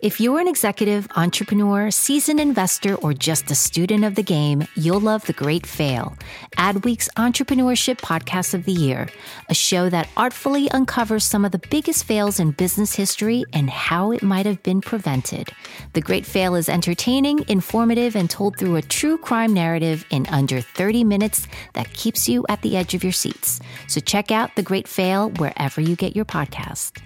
If you're an executive, entrepreneur, seasoned investor, or just a student of the game, you'll love The Great Fail, Adweek's entrepreneurship podcast of the year, a show that artfully uncovers some of the biggest fails in business history and how it might have been prevented. The Great Fail is entertaining, informative, and told through a true crime narrative in under 30 minutes that keeps you at the edge of your seats. So check out The Great Fail wherever you get your podcast.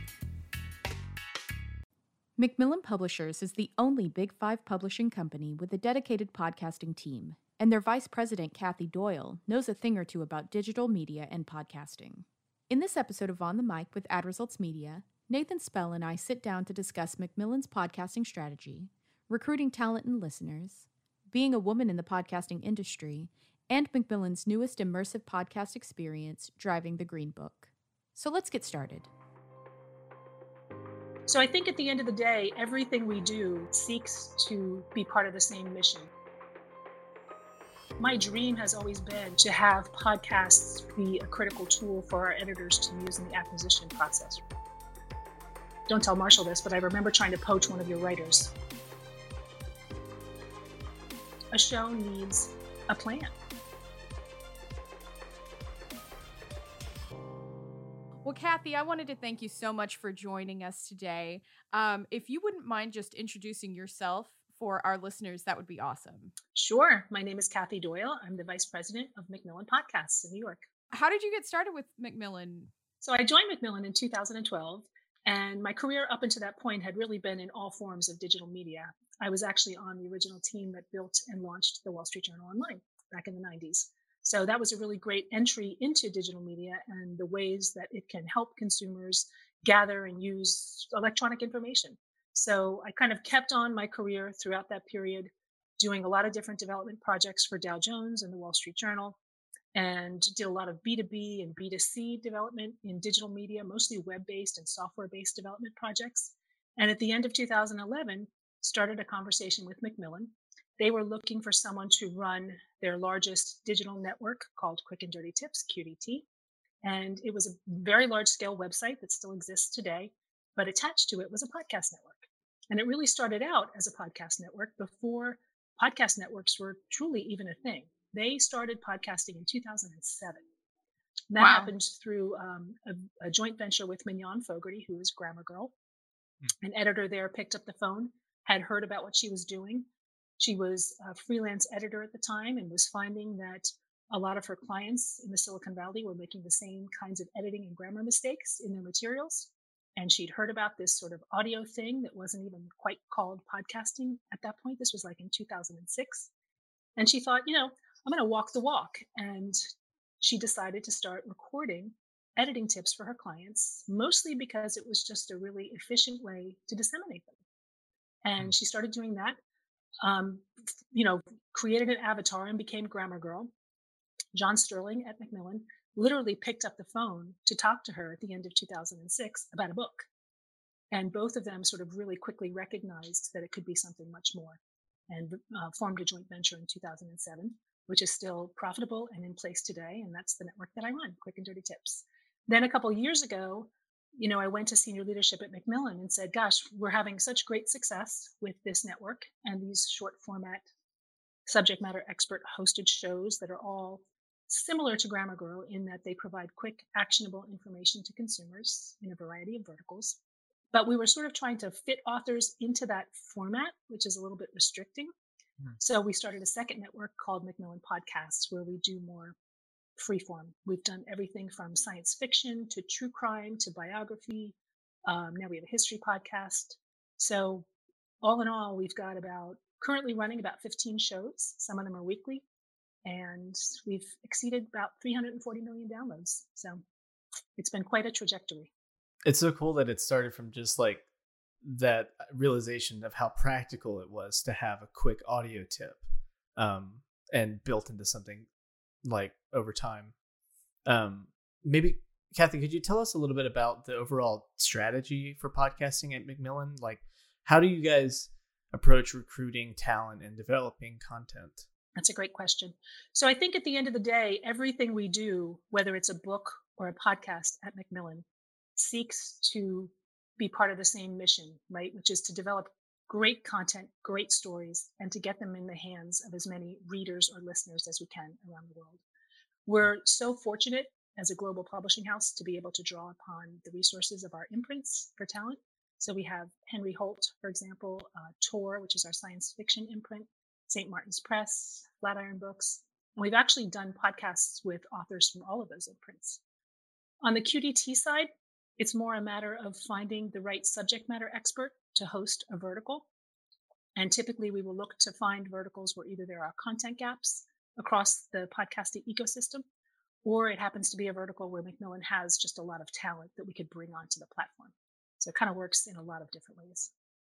Macmillan Publishers is the only Big Five publishing company with a dedicated podcasting team, and their vice president, Kathy Doyle, knows a thing or two about digital media and podcasting. In this episode of On the Mic with Ad Results Media, Nathan Spell and I sit down to discuss Macmillan's podcasting strategy, recruiting talent and listeners, being a woman in the podcasting industry, and Macmillan's newest immersive podcast experience, Driving the Green Book. So let's get started. So I think at the end of the day, everything we do seeks to be part of the same mission. My dream has always been to have podcasts be a critical tool for our editors to use in the acquisition process. Don't tell Marshall this, but I remember trying to poach one of your writers. A show needs a plan. Kathy, I wanted to thank you so much for joining us today. Um, if you wouldn't mind just introducing yourself for our listeners, that would be awesome. Sure. My name is Kathy Doyle. I'm the vice president of Macmillan Podcasts in New York. How did you get started with Macmillan? So I joined Macmillan in 2012, and my career up until that point had really been in all forms of digital media. I was actually on the original team that built and launched the Wall Street Journal Online back in the 90s. So that was a really great entry into digital media and the ways that it can help consumers gather and use electronic information. So I kind of kept on my career throughout that period, doing a lot of different development projects for Dow Jones and the Wall Street Journal, and did a lot of B2B and B2C development in digital media, mostly web based and software based development projects. And at the end of 2011, started a conversation with Macmillan they were looking for someone to run their largest digital network called Quick and Dirty Tips, QDT. And it was a very large scale website that still exists today, but attached to it was a podcast network. And it really started out as a podcast network before podcast networks were truly even a thing. They started podcasting in 2007. And that wow. happened through um, a, a, joint venture with Mignon Fogarty, who is Grammar Girl. Mm. An editor there picked up the phone, had heard about what she was doing, she was a freelance editor at the time and was finding that a lot of her clients in the Silicon Valley were making the same kinds of editing and grammar mistakes in their materials. And she'd heard about this sort of audio thing that wasn't even quite called podcasting at that point. This was like in 2006. And she thought, you know, I'm going to walk the walk. And she decided to start recording editing tips for her clients, mostly because it was just a really efficient way to disseminate them. And hmm. she started doing that um, you know, created an avatar and became Grammar Girl. John Sterling at Macmillan literally picked up the phone to talk to her at the end of 2006 about a book. And both of them sort of really quickly recognized that it could be something much more and uh, formed a joint venture in 2007, which is still profitable and in place today. And that's the network that I run, Quick and Dirty Tips. Then a couple years ago, you know, I went to senior leadership at Macmillan and said, gosh, we're having such great success with this network and these short format subject matter expert hosted shows that are all similar to Grammar Girl in that they provide quick, actionable information to consumers in a variety of verticals. But we were sort of trying to fit authors into that format, which is a little bit restricting. Mm. So we started a second network called Macmillan Podcasts, where we do more freeform. We've done everything from science fiction to true crime to biography. Um, now we have a history podcast. So, all in all, we've got about currently running about 15 shows. Some of them are weekly, and we've exceeded about 340 million downloads. So, it's been quite a trajectory. It's so cool that it started from just like that realization of how practical it was to have a quick audio tip um, and built into something like over time. Um, maybe Kathy, could you tell us a little bit about the overall strategy for podcasting at Macmillan? Like, how do you guys approach recruiting talent and developing content? That's a great question. So I think at the end of the day, everything we do, whether it's a book or a podcast at Macmillan, seeks to be part of the same mission, right? Which is to develop great content, great stories, and to get them in the hands of as many readers or listeners as we can around the world. We're so fortunate as a global publishing house to be able to draw upon the resources of our imprints for talent. So we have Henry Holt, for example, uh, Tor, which is our science fiction imprint, St. Martin's Press, Flatiron Books. And we've actually done podcasts with authors from all of those imprints. On the QDT side, it's more a matter of finding the right subject matter expert to host a vertical. And typically, we will look to find verticals where either there are content gaps across the podcasting ecosystem, or it happens to be a vertical where Macmillan has just a lot of talent that we could bring onto the platform. So it kind of works in a lot of different ways.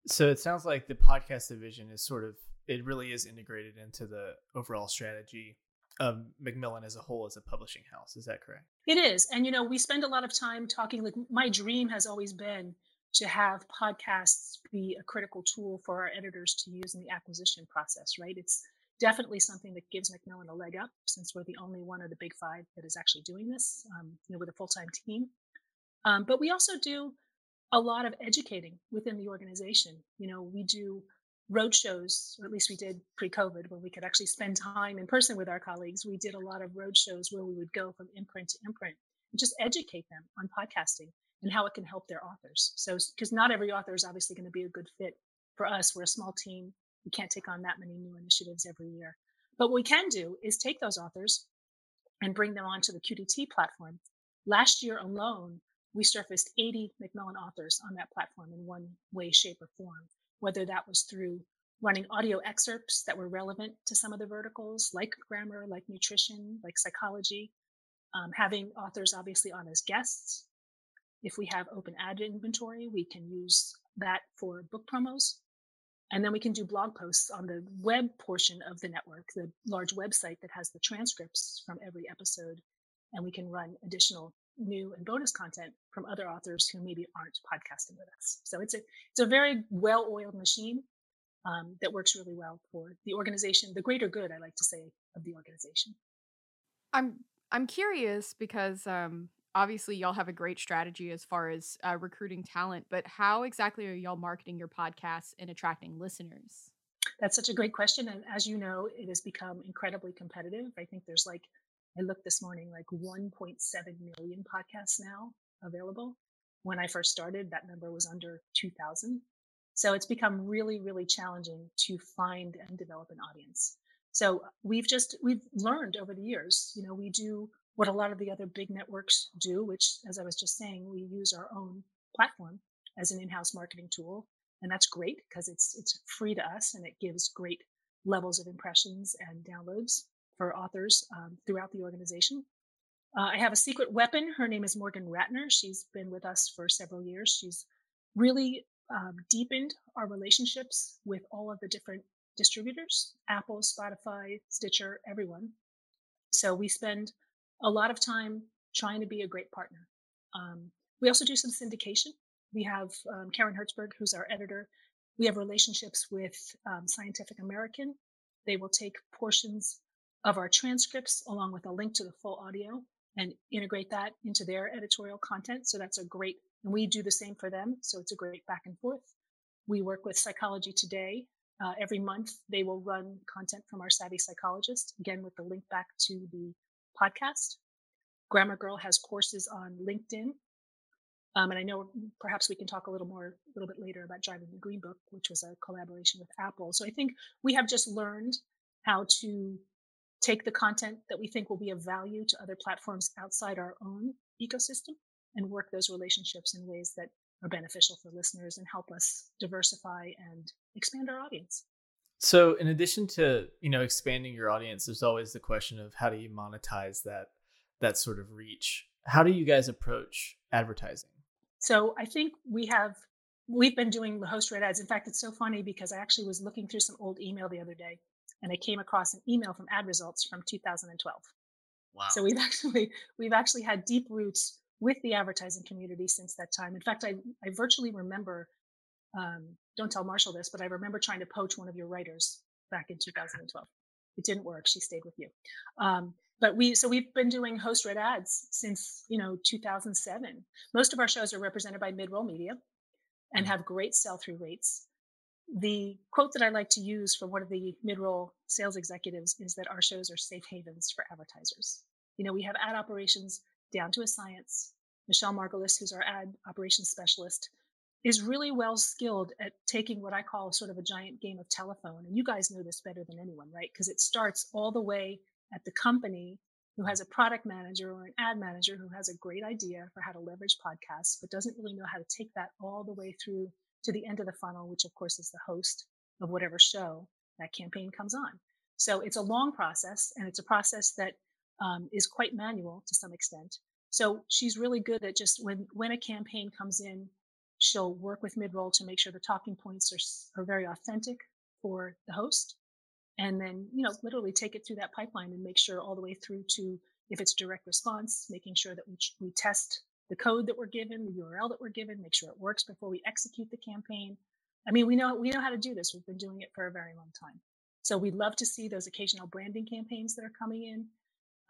So it sounds like the podcast division is sort of, it really is integrated into the overall strategy of Macmillan as a whole as a publishing house. Is that correct? It is. And, you know, we spend a lot of time talking, like, my dream has always been to have podcasts be a critical tool for our editors to use in the acquisition process, right? It's definitely something that gives Macmillan a leg up since we're the only one of the big five that is actually doing this, um, you know, with a full time team. Um, but we also do a lot of educating within the organization. You know, we do road shows, or at least we did pre-COVID, when we could actually spend time in person with our colleagues. We did a lot of road shows where we would go from imprint to imprint and just educate them on podcasting and how it can help their authors. So, because not every author is obviously going to be a good fit for us. We're a small team. We can't take on that many new initiatives every year. But what we can do is take those authors and bring them onto the QDT platform. Last year alone, we surfaced 80 Macmillan authors on that platform in one way, shape, or form, whether that was through running audio excerpts that were relevant to some of the verticals, like grammar, like nutrition, like psychology, um, having authors obviously on as guests, if we have open ad inventory, we can use that for book promos. And then we can do blog posts on the web portion of the network, the large website that has the transcripts from every episode. And we can run additional new and bonus content from other authors who maybe aren't podcasting with us. So it's a it's a very well-oiled machine um, that works really well for the organization, the greater good, I like to say, of the organization. I'm I'm curious because um, obviously y'all have a great strategy as far as uh, recruiting talent, but how exactly are y'all marketing your podcasts and attracting listeners? That's such a great question. And as you know, it has become incredibly competitive. I think there's like, I looked this morning, like 1.7 million podcasts now available. When I first started, that number was under 2,000. So it's become really, really challenging to find and develop an audience. So we've just, we've learned over the years, you know, we do what a lot of the other big networks do, which, as I was just saying, we use our own platform as an in-house marketing tool, and that's great because it's it's free to us and it gives great levels of impressions and downloads for authors um, throughout the organization. Uh, I have a secret weapon. Her name is Morgan Ratner. She's been with us for several years. She's really um, deepened our relationships with all of the different distributors Apple, Spotify, Stitcher, everyone. So we spend a lot of time trying to be a great partner. Um, we also do some syndication. We have um, Karen Hertzberg, who's our editor. We have relationships with um, Scientific American. They will take portions of our transcripts along with a link to the full audio and integrate that into their editorial content. So that's a great, and we do the same for them. So it's a great back and forth. We work with Psychology Today. Uh, every month, they will run content from our Savvy Psychologist, again, with the link back to the podcast. Grammar Girl has courses on LinkedIn. Um, and I know perhaps we can talk a little more, a little bit later about Driving the Green Book, which was a collaboration with Apple. So I think we have just learned how to take the content that we think will be of value to other platforms outside our own ecosystem and work those relationships in ways that are beneficial for listeners and help us diversify and expand our audience. So, in addition to you know expanding your audience, there's always the question of how do you monetize that that sort of reach. How do you guys approach advertising? So, I think we have we've been doing the host read ads. In fact, it's so funny because I actually was looking through some old email the other day, and I came across an email from Ad Results from 2012. Wow! So we've actually we've actually had deep roots with the advertising community since that time. In fact, I I virtually remember um, don't tell Marshall this, but I remember trying to poach one of your writers back in 2012. It didn't work. She stayed with you. Um, but we, so we've been doing host read ads since, you know, 2007. Most of our shows are represented by mid-roll media and mm-hmm. have great sell through rates. the quote that I like to use from one of the mid-roll sales executives is that our shows are safe havens for advertisers. You know, we have ad operations down to a science. Michelle Margolis, who's our ad operations specialist, is really well skilled at taking what I call sort of a giant game of telephone. And you guys know this better than anyone, right? Because it starts all the way at the company who has a product manager or an ad manager who has a great idea for how to leverage podcasts, but doesn't really know how to take that all the way through to the end of the funnel, which of course is the host of whatever show that campaign comes on. So it's a long process and it's a process that um, is quite manual to some extent. So she's really good at just when, when a campaign comes in, she'll work with midroll to make sure the talking points are, are very authentic for the host. And then you know literally take it through that pipeline and make sure all the way through to if it's direct response making sure that we, we test the code that we're given the url that we're given make sure it works before we execute the campaign. I mean we know we know how to do this. We've been doing it for a very long time. So we'd love to see those occasional branding campaigns that are coming in.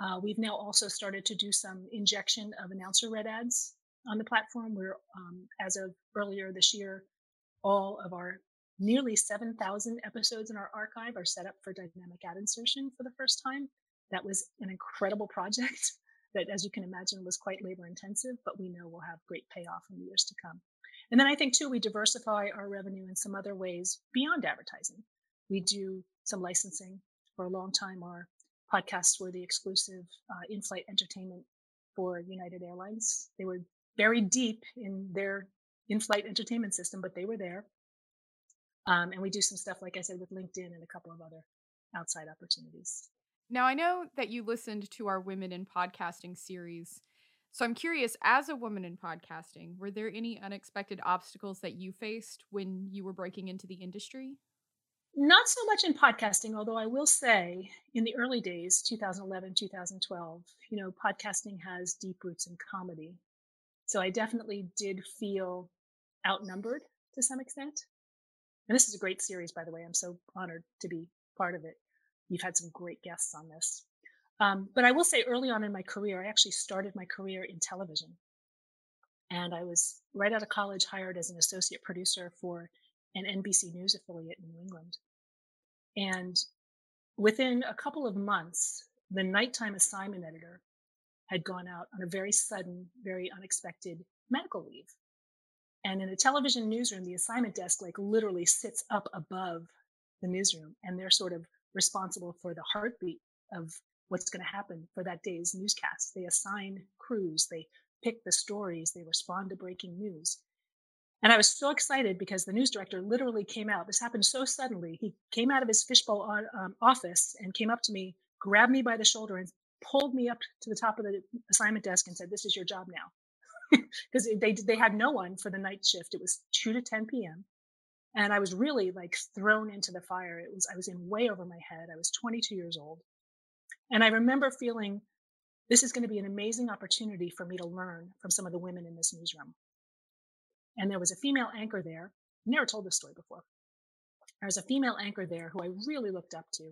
Uh, we've now also started to do some injection of announcer read ads on the platform where um, as of earlier this year all of our Nearly 7,000 episodes in our archive are set up for dynamic ad insertion for the first time. That was an incredible project that, as you can imagine, was quite labor intensive, but we know will have great payoff in the years to come. And then I think, too, we diversify our revenue in some other ways beyond advertising. We do some licensing. For a long time, our podcasts were the exclusive uh, in flight entertainment for United Airlines. They were buried deep in their in flight entertainment system, but they were there. Um, and we do some stuff, like I said, with LinkedIn and a couple of other outside opportunities. Now, I know that you listened to our Women in Podcasting series. So I'm curious, as a woman in podcasting, were there any unexpected obstacles that you faced when you were breaking into the industry? Not so much in podcasting, although I will say in the early days, 2011, 2012, you know, podcasting has deep roots in comedy. So I definitely did feel outnumbered to some extent. And this is a great series, by the way. I'm so honored to be part of it. You've had some great guests on this. Um, but I will say early on in my career, I actually started my career in television. And I was right out of college hired as an associate producer for an NBC News affiliate in New England. And within a couple of months, the nighttime assignment editor had gone out on a very sudden, very unexpected medical leave. And in a television newsroom, the assignment desk like literally sits up above the newsroom and they're sort of responsible for the heartbeat of what's going to happen for that day's newscast. They assign crews, they pick the stories, they respond to breaking news. And I was so excited because the news director literally came out. This happened so suddenly. He came out of his fishbowl um, office and came up to me, grabbed me by the shoulder, and pulled me up to the top of the assignment desk and said, This is your job now because they they had no one for the night shift. It was two to ten p.m. And I was really like thrown into the fire. It was I was in way over my head. I was 22 years old, and I remember feeling this is going to be an amazing opportunity for me to learn from some of the women in this newsroom. And there was a female anchor there. Never told this story before. There was a female anchor there who I really looked up to.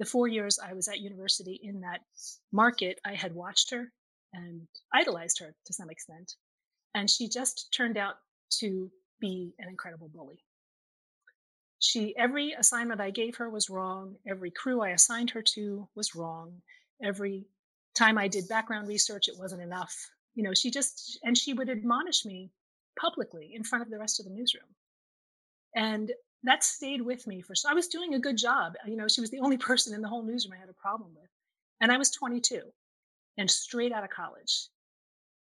The four years I was at university in that market, I had watched her and idolized her to some extent. And she just turned out to be an incredible bully. She, every assignment I gave her was wrong. Every crew I assigned her to was wrong. Every time I did background research, it wasn't enough. You know, she just, and she would admonish me publicly in front of the rest of the newsroom. And that stayed with me for, so I was doing a good job. You know, she was the only person in the whole newsroom I had a problem with. And I was 22 and straight out of college.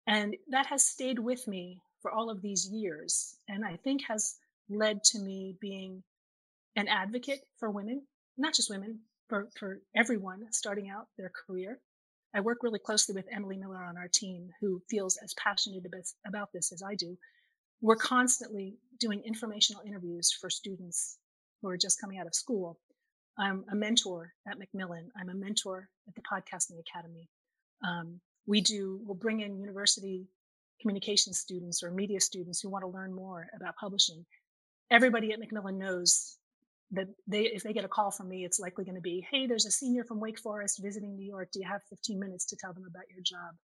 And that has stayed with me for all of these years. And I think has led to me being an advocate for women, not just women, for, for everyone starting out their career. I work really closely with Emily Miller on our team, who feels as passionate about this as I do. We're constantly doing informational interviews for students who are just coming out of school. I'm a mentor at Macmillan. I'm a mentor at the Podcasting Academy. Um, we do, we'll bring in university communication students or media students who want to learn more about publishing. Everybody at Macmillan knows that they, if they get a call from me, it's likely going to be, Hey, there's a senior from Wake Forest visiting New York. Do you have 15 minutes to tell them about your job?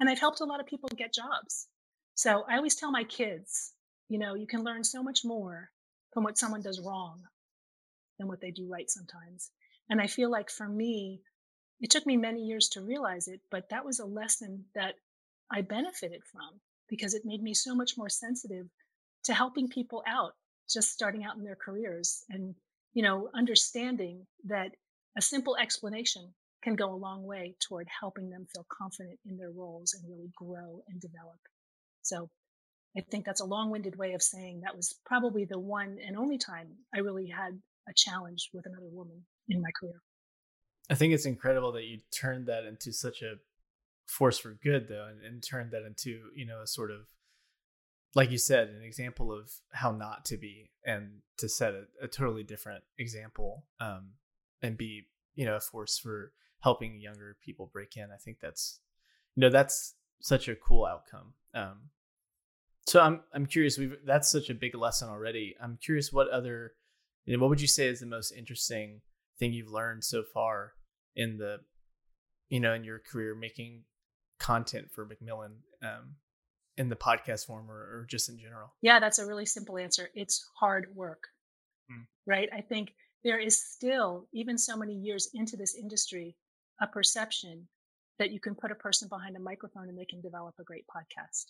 And I've helped a lot of people get jobs. So I always tell my kids, you know, you can learn so much more from what someone does wrong than what they do right sometimes. And I feel like for me, it took me many years to realize it, but that was a lesson that I benefited from because it made me so much more sensitive to helping people out just starting out in their careers and you know understanding that a simple explanation can go a long way toward helping them feel confident in their roles and really grow and develop so i think that's a long-winded way of saying that was probably the one and only time i really had a challenge with another woman in my career i think it's incredible that you turned that into such a force for good though and, and turned that into you know a sort of like you said, an example of how not to be and to set a, a totally different example um, and be, you know, a force for helping younger people break in. I think that's, you know, that's such a cool outcome. Um, so I'm I'm curious. We've that's such a big lesson already. I'm curious what other, you know, what would you say is the most interesting thing you've learned so far in the, you know, in your career making content for Macmillan um, in the podcast form or, or just in general? Yeah, that's a really simple answer. It's hard work, mm. right? I think there is still, even so many years into this industry, a perception that you can put a person behind a microphone and they can develop a great podcast.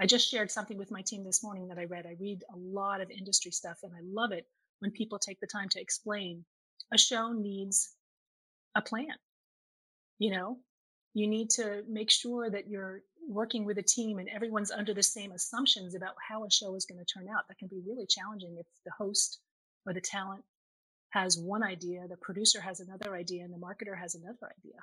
I just shared something with my team this morning that I read. I read a lot of industry stuff and I love it when people take the time to explain a show needs a plan. You know, you need to make sure that you're working with a team and everyone's under the same assumptions about how a show is going to turn out. That can be really challenging if the host or the talent has one idea, the producer has another idea, and the marketer has another idea.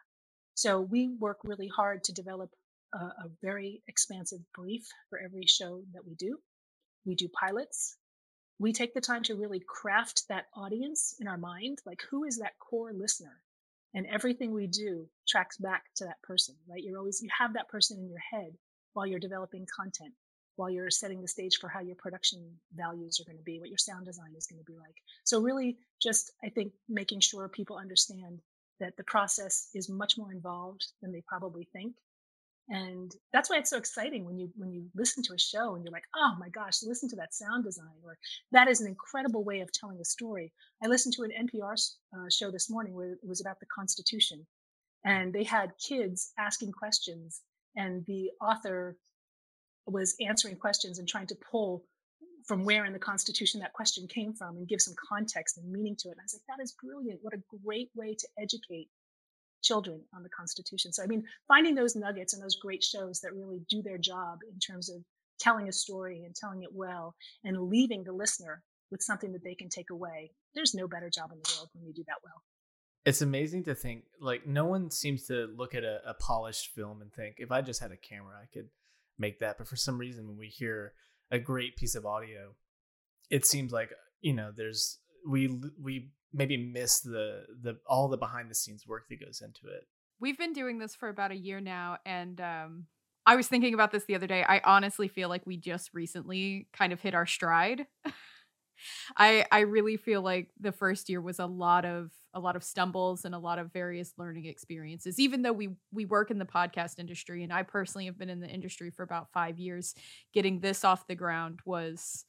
So we work really hard to develop a, a very expansive brief for every show that we do. We do pilots. We take the time to really craft that audience in our mind. Like, who is that core listener? and everything we do tracks back to that person right you're always you have that person in your head while you're developing content while you're setting the stage for how your production values are going to be what your sound design is going to be like so really just i think making sure people understand that the process is much more involved than they probably think and that's why it's so exciting when you when you listen to a show and you're like oh my gosh listen to that sound design or that is an incredible way of telling a story. I listened to an npr uh, show this morning where it was about the constitution and they had kids asking questions and the author was answering questions and trying to pull from where in the constitution that question came from and give some context and meaning to it. And i was like that is brilliant. What a great way to educate children on the Constitution. So, I mean, finding those nuggets and those great shows that really do their job in terms of telling a story and telling it well and leaving the listener with something that they can take away. There's no better job in the world when you do that well. It's amazing to think, like, no one seems to look at a, a polished film and think, if I just had a camera, I could make that. But for some reason, when we hear a great piece of audio, it seems like, you know, there's, we, we maybe miss the the all the behind the scenes work that goes into it. We've been doing this for about a year now and um I was thinking about this the other day. I honestly feel like we just recently kind of hit our stride. I I really feel like the first year was a lot of a lot of stumbles and a lot of various learning experiences. Even though we we work in the podcast industry and I personally have been in the industry for about 5 years, getting this off the ground was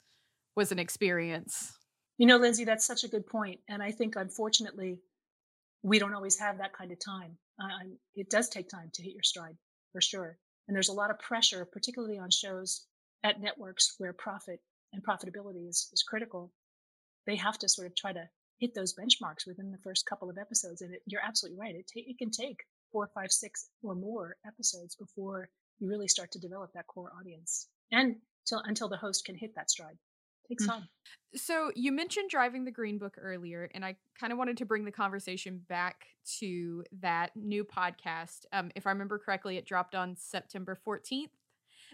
was an experience. You know, Lindsay, that's such a good point. And I think, unfortunately, we don't always have that kind of time. It does take time to hit your stride, for sure. And there's a lot of pressure, particularly on shows at networks where profit and profitability is, is critical. They have to sort of try to hit those benchmarks within the first couple of episodes. And it, you're absolutely right. It, ta- it can take four, five, six, or more episodes before you really start to develop that core audience, and till until the host can hit that stride takes mm. time. So you mentioned driving the green book earlier, and I kind of wanted to bring the conversation back to that new podcast. Um, if I remember correctly, it dropped on September 14th.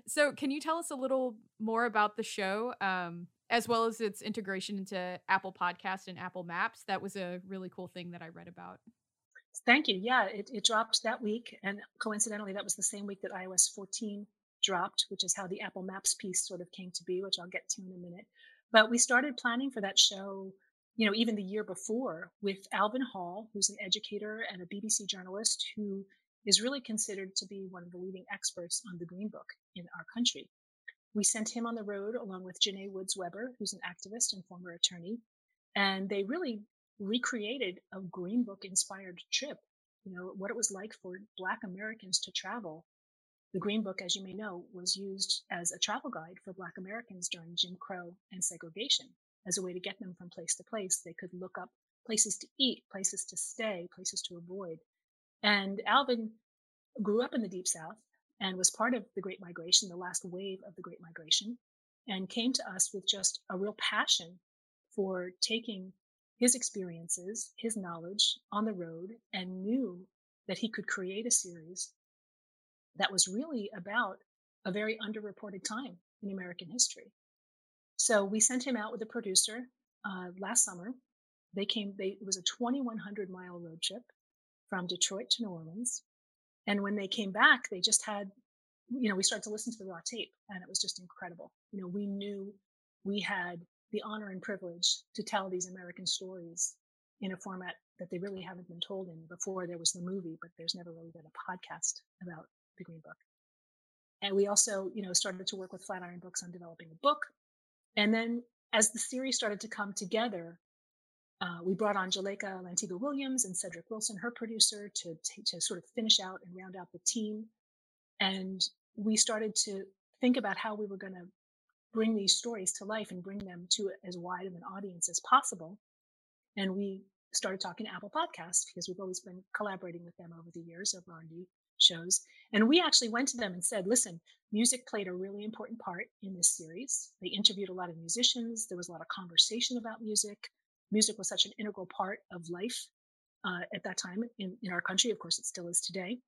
So can you tell us a little more about the show, um, as well as its integration into Apple Podcast and Apple Maps? That was a really cool thing that I read about. Thank you. Yeah, it, it dropped that week, and coincidentally, that was the same week that iOS 14 dropped, which is how the Apple Maps piece sort of came to be, which I'll get to in a minute. But we started planning for that show, you know, even the year before with Alvin Hall, who's an educator and a BBC journalist who is really considered to be one of the leading experts on the Green Book in our country. we sent him on the road along with Janae Woods Weber, who's an activist and former attorney. And they really recreated a Green Book inspired trip, you know, what it was like for Black Americans to travel. The Green Book, as you may know, was used as a travel guide for Black Americans during Jim Crow and segregation as a way to get them from place to place. They could look up places to eat, places to stay, places to avoid. And Alvin grew up in the Deep South and was part of the Great Migration, the last wave of the Great Migration, and came to us with just a real passion for taking his experiences, his knowledge on the road, and knew that he could create a series that was really about a very underreported time in American history. So we sent him out with a producer uh, last summer. They came, they, it was a 2,100 mile road trip from Detroit to New Orleans. And when they came back, they just had, you know, we started to listen to the raw tape and it was just incredible. You know, we knew we had the honor and privilege to tell these American stories in a format that they really haven't been told in before there was the movie, but there's never really been a podcast about the Green Book. And we also, you know, started to work with Flatiron Books on developing a book. And then as the series started to come together, uh, we brought on Juleyka Lantigua Williams and Cedric Wilson, her producer, to, to sort of finish out and round out the team. And we started to think about how we were going to bring these stories to life and bring them to as wide of an audience as possible. And we started talking to Apple Podcasts because we've always been collaborating with them over the years of R&D shows. And we actually went to them and said, listen, music played a really important part in this series. They interviewed a lot of musicians. There was a lot of conversation about music music was such an integral part of life uh, at that time in, in our country. Of course, it still is today.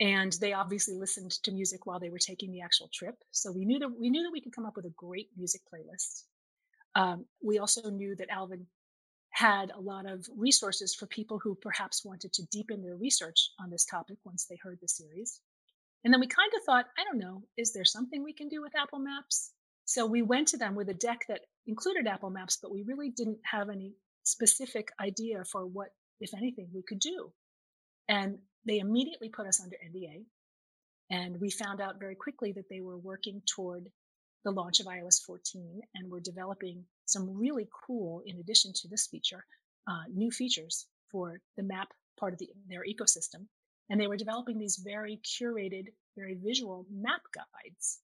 And they obviously listened to music while they were taking the actual trip. So we knew that we knew that we could come up with a great music playlist. Um, we also knew that Alvin had a lot of resources for people who perhaps wanted to deepen their research on this topic once they heard the series. And then we kind of thought, I don't know, is there something we can do with Apple Maps? So we went to them with a deck that included Apple Maps, but we really didn't have any specific idea for what, if anything, we could do. And they immediately put us under NDA. And we found out very quickly that they were working toward the launch of iOS 14 and we're developing some really cool, in addition to this feature, uh, new features for the map part of the, their ecosystem. And they were developing these very curated, very visual map guides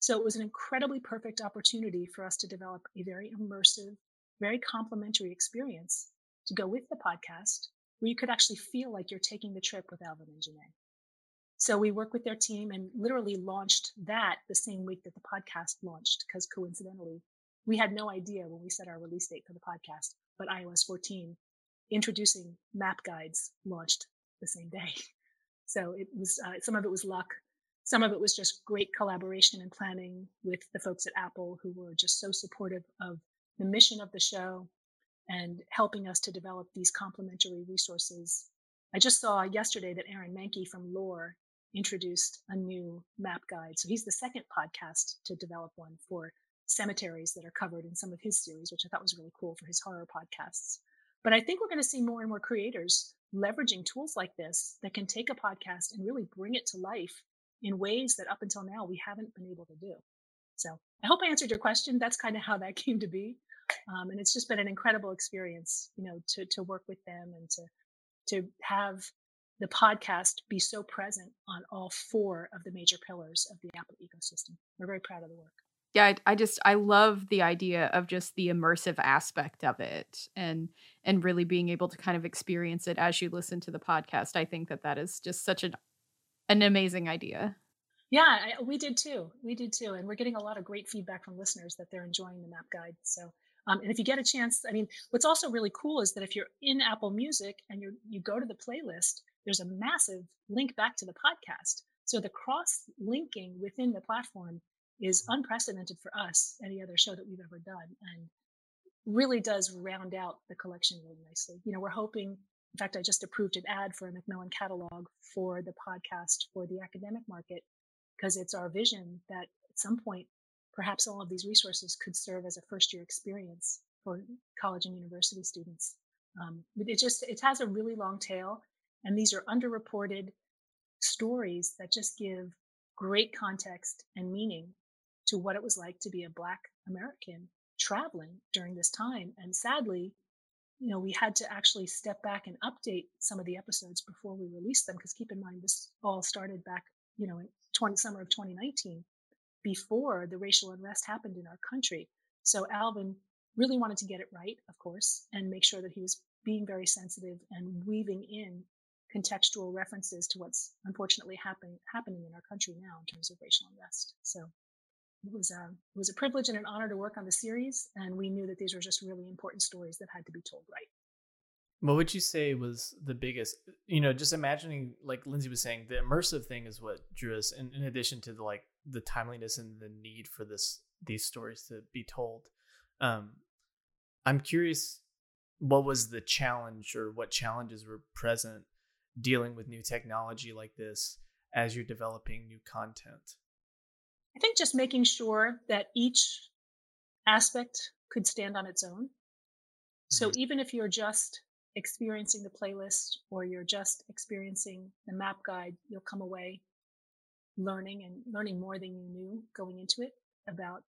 so it was an incredibly perfect opportunity for us to develop a very immersive, very complimentary experience to go with the podcast where you could actually feel like you're taking the trip with Alvin and Janae. So we worked with their team and literally launched that the same week that the podcast launched because coincidentally, we had no idea when we set our release date for the podcast, but iOS 14 introducing map guides launched the same day. So it was, uh, some of it was luck. Some of it was just great collaboration and planning with the folks at Apple who were just so supportive of the mission of the show and helping us to develop these complementary resources. I just saw yesterday that Aaron Mahnke from Lore introduced a new map guide. So he's the second podcast to develop one for cemeteries that are covered in some of his series, which I thought was really cool for his horror podcasts. But I think we're going to see more and more creators leveraging tools like this that can take a podcast and really bring it to life in ways that up until now we haven't been able to do. So I hope I answered your question. That's kind of how that came to be. Um, and it's just been an incredible experience, you know, to, to work with them and to, to have the podcast be so present on all four of the major pillars of the Apple ecosystem. We're very proud of the work. Yeah, I, I just I love the idea of just the immersive aspect of it and and really being able to kind of experience it as you listen to the podcast. I think that that is just such an an amazing idea. Yeah, I, we did too. We did too, and we're getting a lot of great feedback from listeners that they're enjoying the map guide. So, um, and if you get a chance, I mean, what's also really cool is that if you're in Apple Music and you you go to the playlist, there's a massive link back to the podcast. So the cross linking within the platform is unprecedented for us. Any other show that we've ever done, and really does round out the collection really nicely. You know, we're hoping in fact, I just approved an ad for a Macmillan catalog for the podcast for the academic market because it's our vision that at some point, perhaps all of these resources could serve as a first year experience for college and university students. Um, it just, it has a really long tail and these are underreported stories that just give great context and meaning to what it was like to be a Black American traveling during this time. And sadly, you know, we had to actually step back and update some of the episodes before we released them. Because keep in mind, this all started back, you know, in 20, summer of 2019, before the racial unrest happened in our country. So Alvin really wanted to get it right, of course, and make sure that he was being very sensitive and weaving in contextual references to what's unfortunately happen, happening in our country now in terms of racial unrest. So it was a it was a privilege and an honor to work on the series, and we knew that these were just really important stories that had to be told right. What would you say was the biggest? You know, just imagining, like Lindsay was saying, the immersive thing is what drew us. In, in addition to the like the timeliness and the need for this these stories to be told, um, I'm curious, what was the challenge or what challenges were present dealing with new technology like this as you're developing new content? I think just making sure that each aspect could stand on its own. So mm-hmm. even if you're just experiencing the playlist or you're just experiencing the map guide, you'll come away learning and learning more than you knew going into it about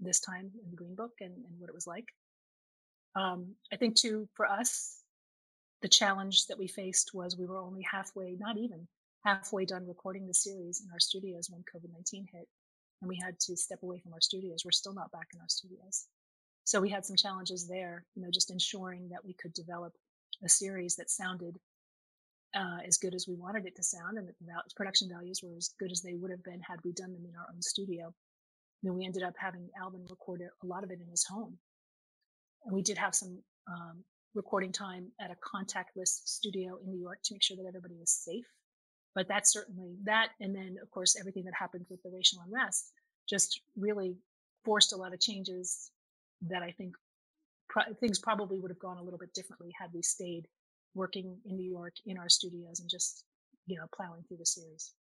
this time in the Green Book and, and what it was like. Um, I think too, for us, the challenge that we faced was we were only halfway, not even halfway done recording the series in our studios when COVID 19 hit and we had to step away from our studios. We're still not back in our studios. So we had some challenges there, you know, just ensuring that we could develop a series that sounded uh, as good as we wanted it to sound and that the production values were as good as they would have been had we done them in our own studio. And we ended up having Alvin record a lot of it in his home. And we did have some um, recording time at a contactless studio in New York to make sure that everybody was safe but that's certainly that. And then, of course, everything that happened with the racial unrest just really forced a lot of changes that I think pro- things probably would have gone a little bit differently had we stayed working in New York in our studios and just, you know, plowing through the series.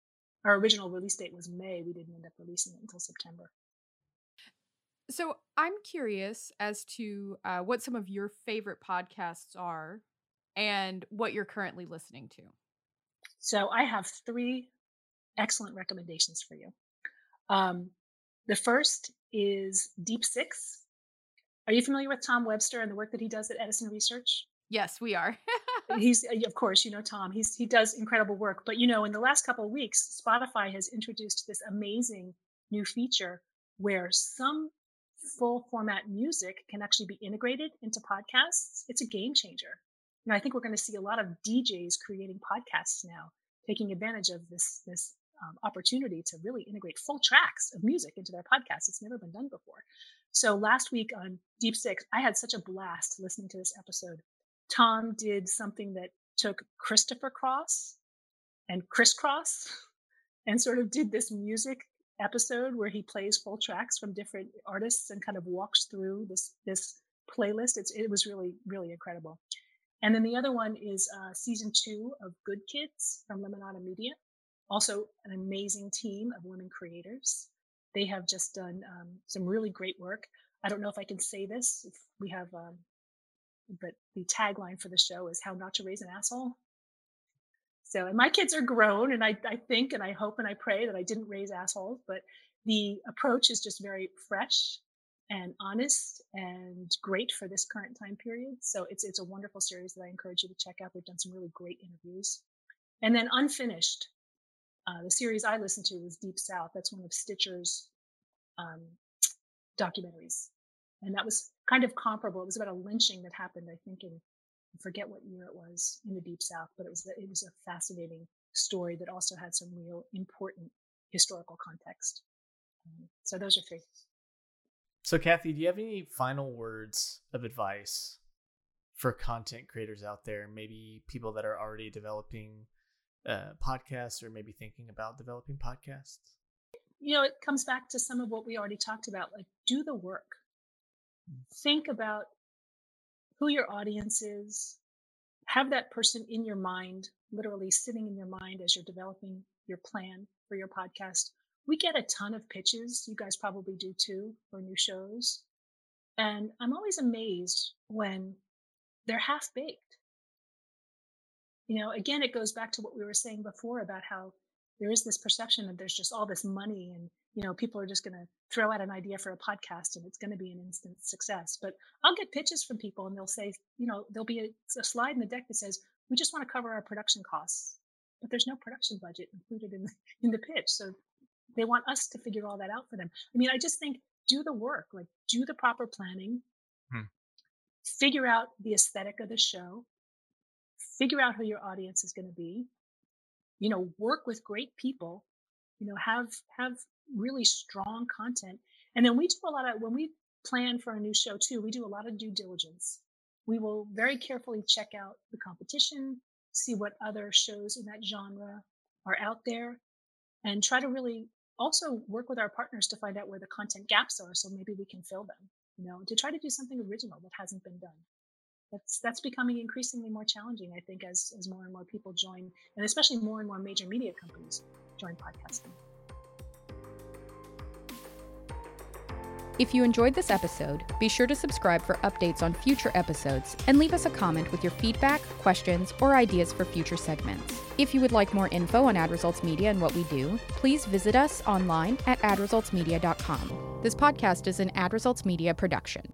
Our original release date was May. We didn't end up releasing it until September. So I'm curious as to uh, what some of your favorite podcasts are and what you're currently listening to. So I have three excellent recommendations for you. Um, the first is Deep Six. Are you familiar with Tom Webster and the work that he does at Edison Research? Yes, we are. He's, uh, of course, you know Tom. He's he does incredible work. But you know, in the last couple of weeks, Spotify has introduced this amazing new feature where some full format music can actually be integrated into podcasts. It's a game changer know, I think we're going to see a lot of DJs creating podcasts now, taking advantage of this this um, opportunity to really integrate full tracks of music into their podcasts. It's never been done before. So last week on Deep Six, I had such a blast listening to this episode. Tom did something that took Christopher Cross and Kris Kross and sort of did this music episode where he plays full tracks from different artists and kind of walks through this this playlist. It's it was really really incredible. And then the other one is uh, season two of Good Kids from Lemonada Media. Also, an amazing team of women creators. They have just done um, some really great work. I don't know if I can say this. We have, um, but the tagline for the show is "How Not to Raise an Asshole." So, and my kids are grown, and I, I think and I hope and I pray that I didn't raise assholes, but the approach is just very fresh and honest and great for this current time period. So it's it's a wonderful series that I encourage you to check out. They've done some really great interviews. And then Unfinished, uh, the series I listened to was Deep South. That's one of Stitcher's um, documentaries, and that was kind of comparable. It was about a lynching that happened, I think, in I forget what year it was in the Deep South, but it was it was a fascinating story that also had some real important historical context. Um, so those are three. So, Kathy, do you have any final words of advice for content creators out there? Maybe people that are already developing uh, podcasts or maybe thinking about developing podcasts? You know, it comes back to some of what we already talked about like, do the work. Think about who your audience is. Have that person in your mind, literally sitting in your mind as you're developing your plan for your podcast we get a ton of pitches. You guys probably do too for new shows. And I'm always amazed when they're half baked. You know, again, it goes back to what we were saying before about how there is this perception that there's just all this money and you know people are just going to throw out an idea for a podcast and it's going to be an instant success. But i'll get pitches from people and they'll say you know there'll be a, a slide in the deck that says we just want to cover our production costs but there's no production budget included in the, in the pitch. So they want us to figure all that out for them. I mean i just think do the work like do the proper planning. Hmm. figure out the aesthetic of the show. Figure out who your audience is going to be you know work with great people you know have have really strong content. And then we do a lot of when we plan for a new show too we do a lot of due diligence. We will very carefully check out the competition see what other shows in that genre are out there and try to really also work with our partners to find out where the content gaps are so maybe we can fill them you know to try to do something original that hasn't been done that's that's becoming increasingly more challenging i think as as more and more people join and especially more and more major media companies join podcasting If you enjoyed this episode, be sure to subscribe for updates on future episodes and leave us a comment with your feedback, questions, or ideas for future segments. If you would like more info on Ad Results Media and what we do, please visit us online at adresultsmedia.com. This podcast is an Ad Results Media production.